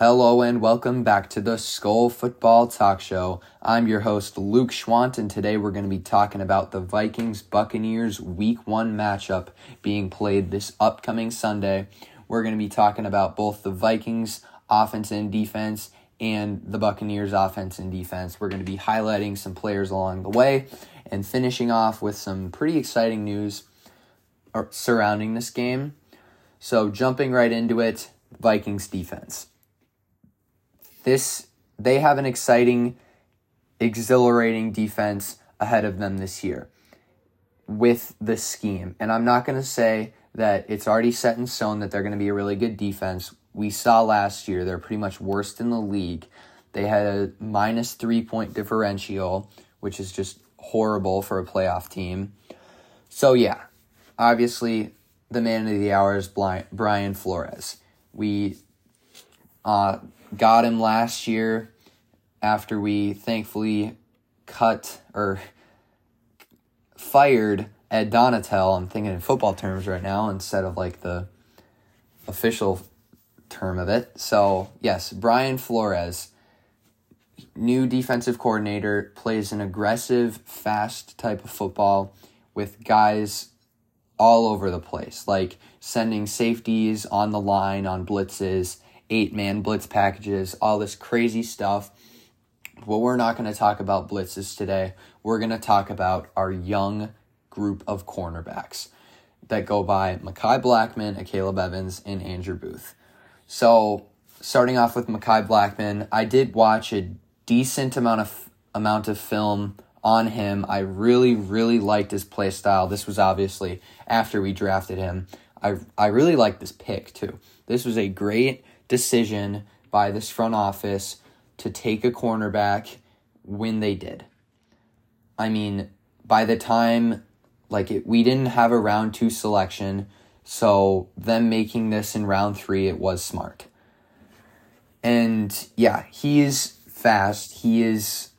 Hello and welcome back to the SKOL Football Talk Show. I'm your host, Luke Schwant, and today we're going to be talking about the Vikings Buccaneers Week 1 matchup being played this upcoming Sunday. We're going to be talking about both the Vikings offense and defense and the Buccaneers offense and defense. We're going to be highlighting some players along the way and finishing off with some pretty exciting news uh, surrounding this game. So, jumping right into it, Vikings defense this they have an exciting, exhilarating defense ahead of them this year with the scheme. And I'm not going to say that it's already set in stone that they're going to be a really good defense. We saw last year they're pretty much worst in the league. They had a minus three point differential, which is just horrible for a playoff team. So, yeah, obviously, the man of the hour is Brian Flores. We uh, got him last year after we thankfully cut or fired Ed Donatell. I'm thinking in football terms right now instead of like the official term of it. So, yes, Brian Flores, new defensive coordinator, plays an aggressive, fast type of football with guys all over the place, like sending safeties on the line on blitzes eight man blitz packages, all this crazy stuff. But we're not going to talk about blitzes today. We're going to talk about our young group of cornerbacks that go by Mekhi Blackmon, Caleb Evans, and Andrew Booth. So, starting off with Mekhi Blackmon, I did watch a decent amount of amount of film on him. I really, really liked his play style. This was obviously after we drafted him. I I really liked this pick too. This was a great decision by this front office to take a cornerback when they did. I mean, by the time like it, we didn't have a round 2 selection, so them making this in round 3 it was smart. And yeah, he is fast. He is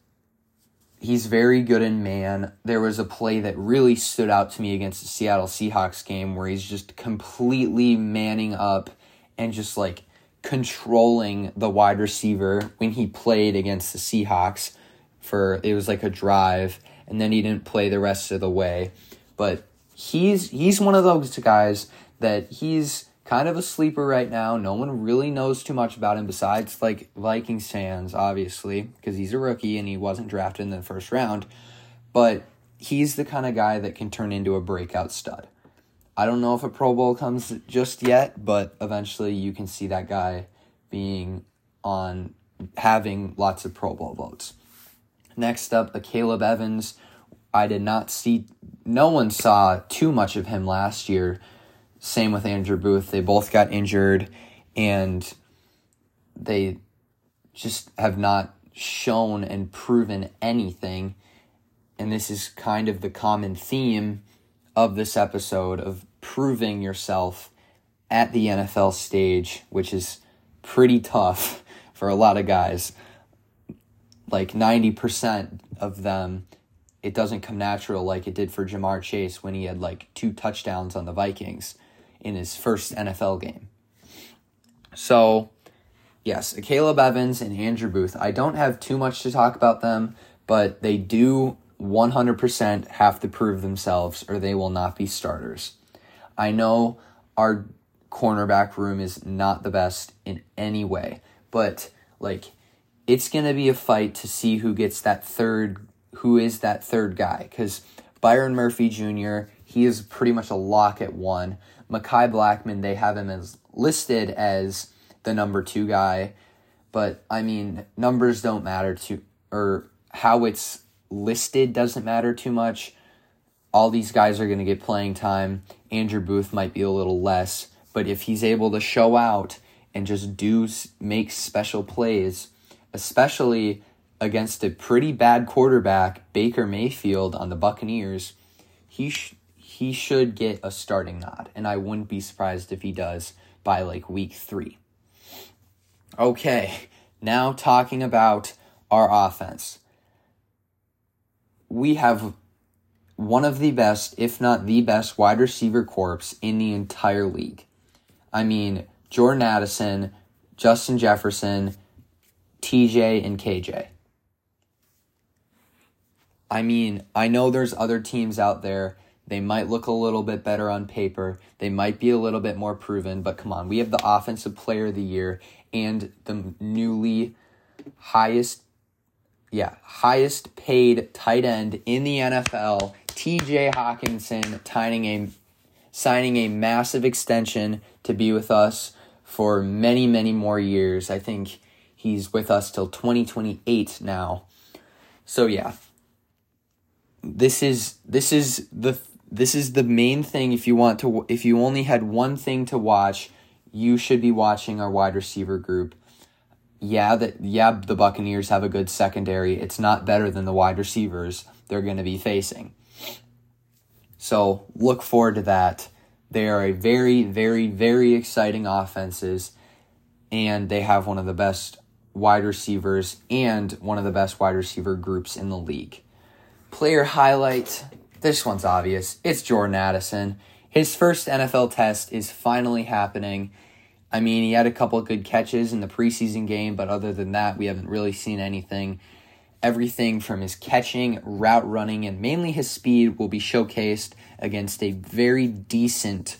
he's very good in man. There was a play that really stood out to me against the Seattle Seahawks game where he's just completely manning up and just like controlling the wide receiver when he played against the Seahawks for it was like a drive and then he didn't play the rest of the way. But he's he's one of those guys that he's kind of a sleeper right now. No one really knows too much about him besides like Vikings fans, obviously, because he's a rookie and he wasn't drafted in the first round. But he's the kind of guy that can turn into a breakout stud. I don't know if a Pro Bowl comes just yet, but eventually you can see that guy being on having lots of Pro Bowl votes. Next up, a Caleb Evans. I did not see, no one saw too much of him last year. Same with Andrew Booth. They both got injured and they just have not shown and proven anything. And this is kind of the common theme of this episode of proving yourself at the NFL stage, which is pretty tough for a lot of guys. Like 90% of them, it doesn't come natural like it did for Ja'Marr Chase when he had like two touchdowns on the Vikings in his first NFL game. So, yes, Caleb Evans and Andrew Booth. I don't have too much to talk about them, but they do 100% have to prove themselves or they will not be starters. I know our cornerback room is not the best in any way, but like it's going to be a fight to see who gets that third who is that third guy cuz Byron Murphy Jr., he is pretty much a lock at 1. Mekhi Blackmon, they have him as listed as the number 2 guy, but I mean, numbers don't matter to or how it's listed doesn't matter too much all these guys are going to get playing time. Andrew Booth might be a little less, but if he's able to show out and just do make special plays, especially against a pretty bad quarterback, Baker Mayfield on the Buccaneers, he sh- he should get a starting nod, and I wouldn't be surprised if he does by like week 3. Okay, now talking about our offense. We have one of the best, if not the best, wide receiver corps in the entire league. I mean, Jordan Addison Justin Jefferson, TJ, and KJ. I mean, I know there's other teams out there. They might look a little bit better on paper. They might be a little bit more proven, but come on, we have the offensive player of the year and the newly highest yeah, highest paid tight end in the NFL, TJ Hockenson signing a signing a massive extension to be with us for many, many more years. I think he's with us till 2028 now. So yeah. This is this is the this is the main thing if you want to if you only had one thing to watch, you should be watching our wide receiver group yeah, that yeah, the Buccaneers have a good secondary. It's not better than the wide receivers they're going to be facing. So look forward to that. They are a very, very, very exciting offenses, and they have one of the best wide receivers and one of the best wide receiver groups in the league. Player highlight. This one's obvious. It's Jordan Addison. His first NFL test is finally happening I mean, he had a couple good catches in the preseason game, but other than that, we haven't really seen anything. Everything from his catching, route running, and mainly his speed will be showcased against a very decent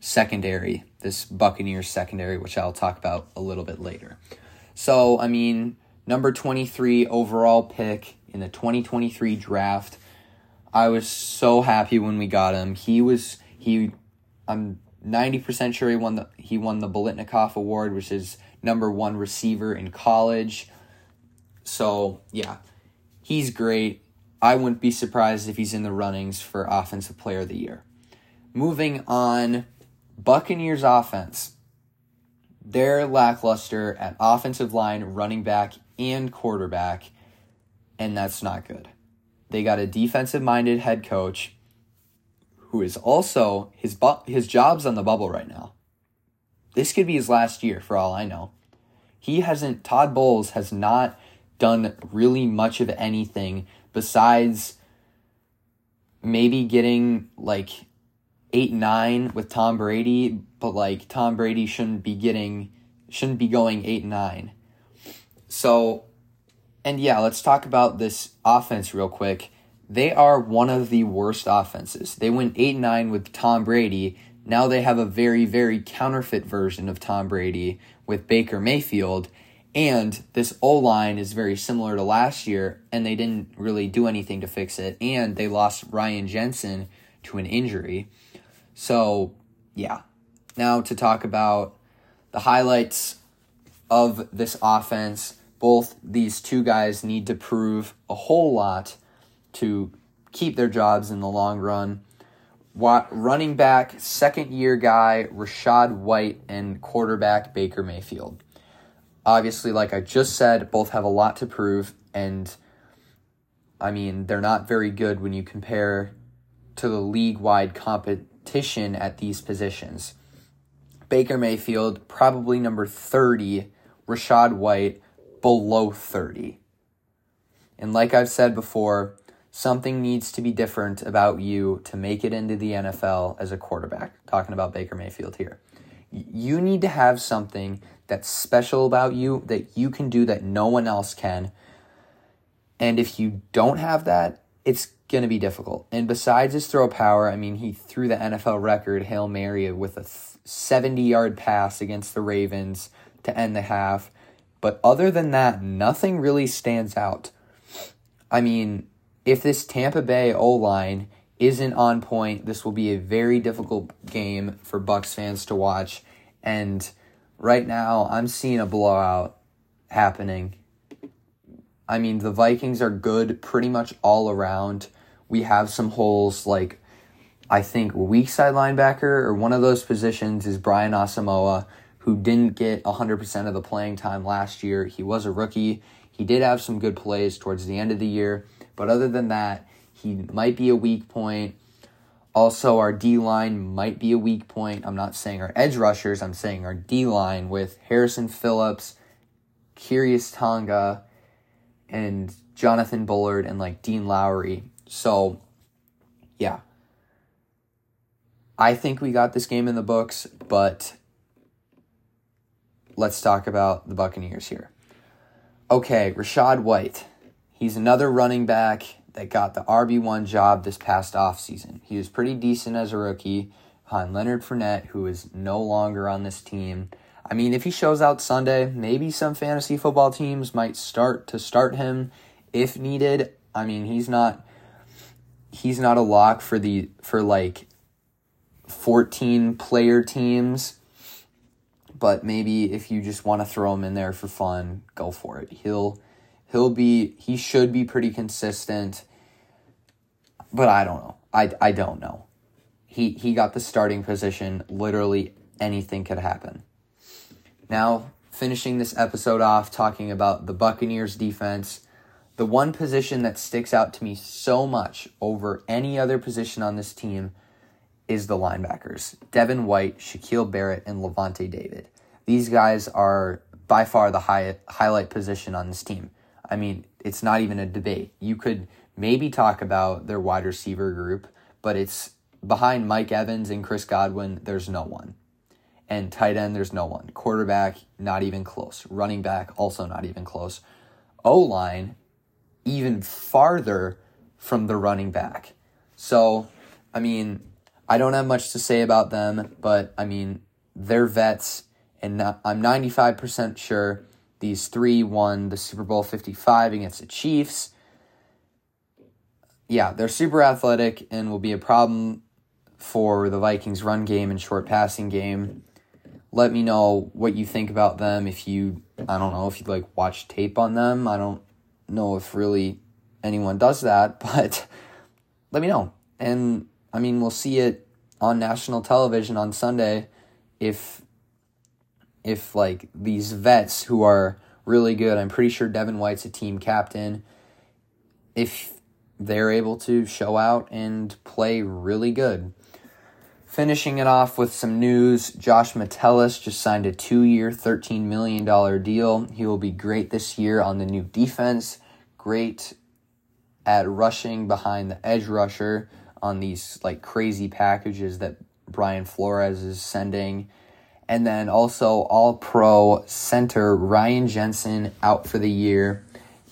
secondary, this Buccaneers secondary, which I'll talk about a little bit later. So, I mean, number 23 overall pick in the 2023 draft. I was so happy when we got him. He was he I'm 90% sure he won the he won the Biletnikoff Award, which is number one receiver in college. So yeah, he's great. I wouldn't be surprised if he's in the runnings for Offensive Player of the Year. Moving on, Buccaneers offense. They're lackluster at offensive line, running back, and quarterback, and that's not good. They got a defensive minded head coach who is also his bu- his job's on the bubble right now. This could be his last year for all I know. He hasn't Todd Bowles has not done really much of anything besides maybe getting like 8 9 with Tom Brady, but like Tom Brady shouldn't be getting shouldn't be going 8 9. So and yeah, let's talk about this offense real quick they are one of the worst offenses. They went 8 9 with Tom Brady. Now they have a very, very counterfeit version of Tom Brady with Baker Mayfield. And this O line is very similar to last year, and they didn't really do anything to fix it. And they lost Ryan Jensen to an injury. So, yeah. Now to talk about the highlights of this offense. Both these two guys need to prove a whole lot to keep their jobs in the long run. Running back, second year guy, Rachaad White, and quarterback, Baker Mayfield. Obviously, like I just said, both have a lot to prove, and I mean, they're not very good when you compare to the league wide competition at these positions. Baker Mayfield, probably number 30, Rachaad White, below 30. And like I've said before, something needs to be different about you to make it into the NFL as a quarterback. Talking about Baker Mayfield here. You need to have something that's special about you that you can do that no one else can. And if you don't have that, it's going to be difficult. And besides his throw power, I mean, he threw the NFL record Hail Mary with a 70 yard pass against the Ravens to end the half. But other than that, nothing really stands out. I mean, if this Tampa Bay O line isn't on point, this will be a very difficult game for Bucks fans to watch. And right now, I'm seeing a blowout happening. I mean, the Vikings are good pretty much all around. We have some holes like I think weak side linebacker or one of those positions is Brian Asamoah, who didn't get 100% of the playing time last year. He was a rookie. He did have some good plays towards the end of the year, but other than that, he might be a weak point. Also, our D line might be a weak point. I'm not saying our edge rushers, I'm saying our D line with Harrison Phillips, Khyiris Tonga, and Jonathan Bullard and like Dean Lowry. So, yeah. I think we got this game in the books, but let's talk about the Buccaneers here. Okay, Rachaad White. He's another running back that got the RB1 job this past offseason. He was pretty decent as a rookie behind Leonard Fournette, who is no longer on this team. I mean, if he shows out Sunday, maybe some fantasy football teams might start to start him if needed. I mean, he's not he's not a lock for the for like 14 player teams but maybe if you just want to throw him in there for fun, go for it. He'll he'll be he should be pretty consistent. But I don't know. I, I don't know. He he got the starting position. Literally anything could happen. Now, finishing this episode off talking about the Buccaneers defense, the one position that sticks out to me so much over any other position on this team is the linebackers Devin White, Shaquille Barrett, and Lavonte David. These guys are by far the high, highlight position on this team. I mean, it's not even a debate. You could maybe talk about their wide receiver group, but it's behind Mike Evans and Chris Godwin, there's no one. And tight end, there's no one. Quarterback, not even close. Running back, also not even close. O line, even farther from the running back. So, I mean, I don't have much to say about them, but I mean, they're vets and I'm 95% sure these three won the Super Bowl 55 against the Chiefs. Yeah, they're super athletic and will be a problem for the Vikings' run game and short passing game. Let me know what you think about them. If you, I don't know, if you like watch tape on them. I don't know if really anyone does that, but let me know. And I mean, we'll see it on national television on Sunday if if like these vets who are really good, I'm pretty sure Devin White's a team captain. If they're able to show out and play really good. Finishing it off with some news Josh Metellus just signed a two year, $13 million deal. He will be great this year on the new defense, great at rushing behind the edge rusher on these like crazy packages that Brian Flores is sending. And then also all pro center Ryan Jensen out for the year.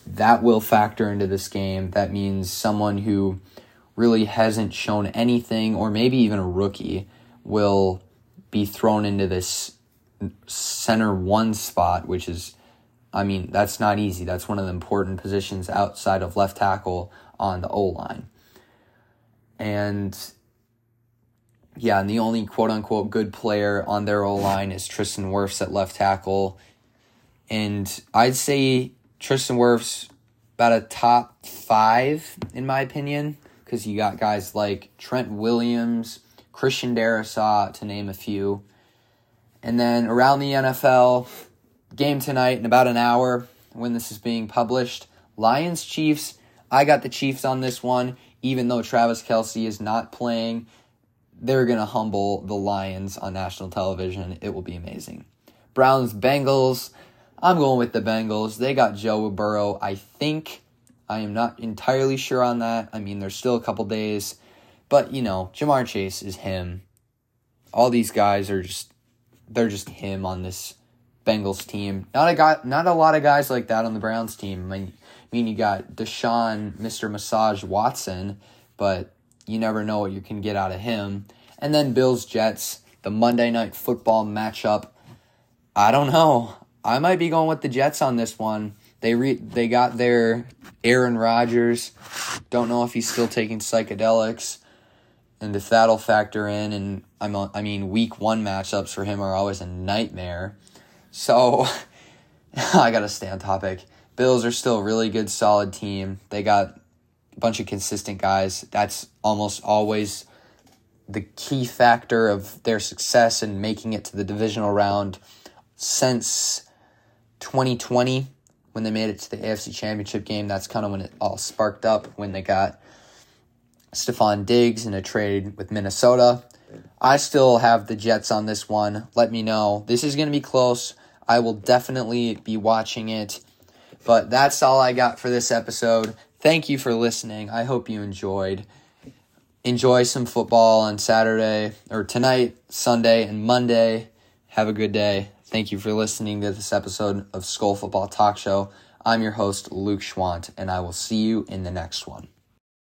That will factor into this game. That means someone who really hasn't shown anything, or maybe even a rookie, will be thrown into this center one spot, which is, I mean, that's not easy. That's one of the important positions outside of left tackle on the O line. And yeah, and the only quote unquote good player on their O line is Tristan Wirfs at left tackle. And I'd say Tristan Wirfs about a top five, in my opinion, because you got guys like Trent Williams, Christian Darrisaw, to name a few. And then around the NFL, game tonight in about an hour when this is being published Lions Chiefs. I got the Chiefs on this one, even though Travis Kelce is not playing they're going to humble the Lions on national television. It will be amazing. Browns, Bengals. I'm going with the Bengals. They got Joe Burrow, I think. I am not entirely sure on that. I mean, there's still a couple days. But, you know, Ja'Marr Chase is him. All these guys are just they're just him on this Bengals team. Not a guy not a lot of guys like that on the Browns team. I mean, I mean you got Deshaun, Mr. Massage Watson, but you never know what you can get out of him. And then Bills Jets, the Monday night football matchup. I don't know. I might be going with the Jets on this one. They re- they got their Aaron Rodgers. Don't know if he's still taking psychedelics, and if that'll factor in. And I'm I mean, week one matchups for him are always a nightmare. So I gotta stay on topic. Bills are still a really good, solid team. They got bunch of consistent guys. That's almost always the key factor of their success in making it to the divisional round since 2020 when they made it to the AFC Championship game. That's kind of when it all sparked up when they got Stefon Diggs in a trade with Minnesota. I still have the Jets on this one. Let me know. This is going to be close. I will definitely be watching it. But that's all I got for this episode. Thank you for listening. I hope you enjoyed. Enjoy some football on Saturday or tonight, Sunday, and Monday. Have a good day. Thank you for listening to this episode of SKOL Football Talk Show. I'm your host, Luke Schwant, and I will see you in the next one.